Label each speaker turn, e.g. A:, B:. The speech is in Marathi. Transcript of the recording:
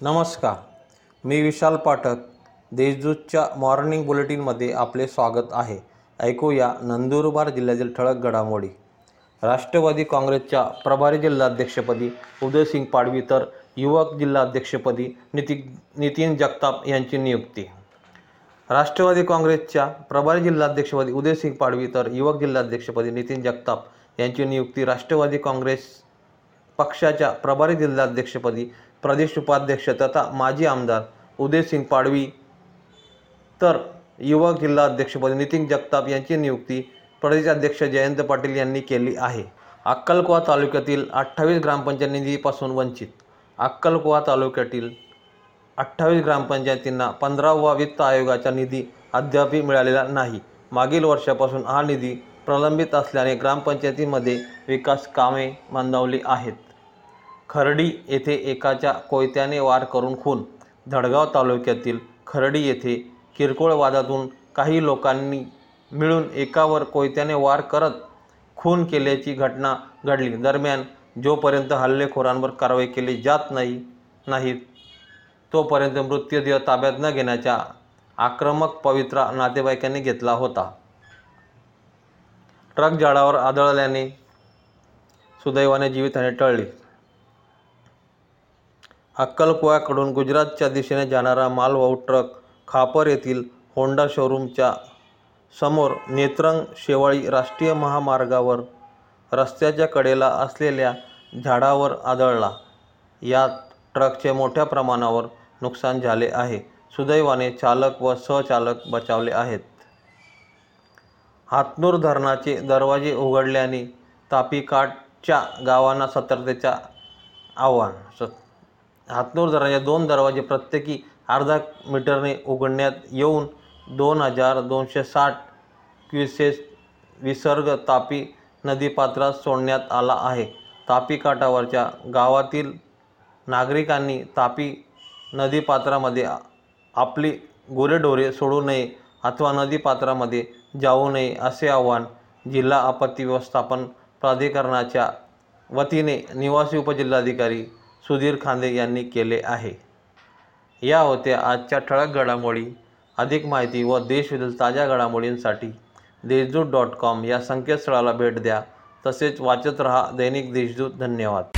A: नमस्कार. मी विशाल पाठक. देशदूतच्या मॉर्निंग बुलेटिनमध्ये आपले स्वागत आहे. ऐकूया नंदुरबार जिल्ह्यातील ठळक घडामोडी. राष्ट्रवादी काँग्रेसच्या प्रभारी जिल्हाध्यक्षपदी उदयसिंग पाडवी तर युवक जिल्हाध्यक्षपदी निती नितीन जगताप यांची नियुक्ती. राष्ट्रवादी काँग्रेसच्या प्रभारी जिल्हाध्यक्षपदी उदयसिंग पाडवी तर युवक जिल्हाध्यक्षपदी नितीन जगताप यांची नियुक्ती. राष्ट्रवादी काँग्रेस पक्षाच्या प्रभारी जिल्हाध्यक्षपदी प्रदेश उपाध्यक्ष तथा माजी आमदार उदयसिंग पाडवी तर युवा जिल्हाध्यक्षपदी नितीन जगताप यांची नियुक्ती प्रदेशाध्यक्ष जयंत पाटील यांनी केली आहे. अक्कलकोवा तालुक्यातील अठ्ठावीस ग्रामपंचायत निधीपासून वंचित. अक्कलकुवा तालुक्यातील अठ्ठावीस ग्रामपंचायतींना पंधरावा वित्त आयोगाचा निधी अद्याप मिळालेला नाही. मागील वर्षापासून हा निधी प्रलंबित असल्याने ग्रामपंचायतीमध्ये विकास कामे मंदावली आहेत. खर्डी येथे एकाच्या कोयत्याने वार करून खून. धडगाव तालुक्यातील खर्डी येथे किरकोळ वादातून काही लोकांनी मिळून एकावर कोयत्याने वार करत खून केल्याची घटना घडली. दरम्यान जोपर्यंत हल्लेखोरांवर कारवाई केली जात नाही नाहीत तोपर्यंत मृत्यूदेह ताब्यात न घेण्याचा आक्रमक पवित्रा नातेवाईकांनी घेतला होता. ट्रक झाडावर आदळल्याने सुदैवाने जीवितहानी टळली. अक्कलकुवाकडून गुजरातच्या दिशेने जाणारा मालवाहू ट्रक खापर येथील होंडा शोरूमच्या समोर नेत्रंग शेवाळी राष्ट्रीय महामार्गावर रस्त्याच्या कडेला असलेल्या झाडावर आदळला. यात ट्रकचे मोठ्या प्रमाणावर नुकसान झाले आहे. सुदैवाने चालक व सहचालक बचावले आहेत. हातनूर धरणाचे दरवाजे उघडल्याने तापीकाठच्या गावांना सतर्कतेचा आव्हान सत हातनूर धरणाचे दोन दरवाजे प्रत्येकी अर्धा मीटरने उघडण्यात येऊन दोन हजार दोनशे साठ क्युसेस विसर्ग तापी नदीपात्रात सोडण्यात आला आहे. तापी काठावरच्या गावातील नागरिकांनी तापी नदीपात्रामध्ये आपली गुरेढोरे सोडू नये अथवा नदीपात्रामध्ये जाऊ नये असे आव्हान जिल्हा आपत्ती व्यवस्थापन प्राधिकरणाच्या वतीने निवासी उपजिल्हाधिकारी सुधीर खांदे यांनी केले आहे. या होत्या आजच्या ठळक घडामोडी. अधिक माहिती व देशविदेश ताज्या घडामोडींसाठी देशदूत डॉट कॉम या संकेतस्थळाला भेट द्या. तसेच वाचत रहा दैनिक देशदूत. धन्यवाद.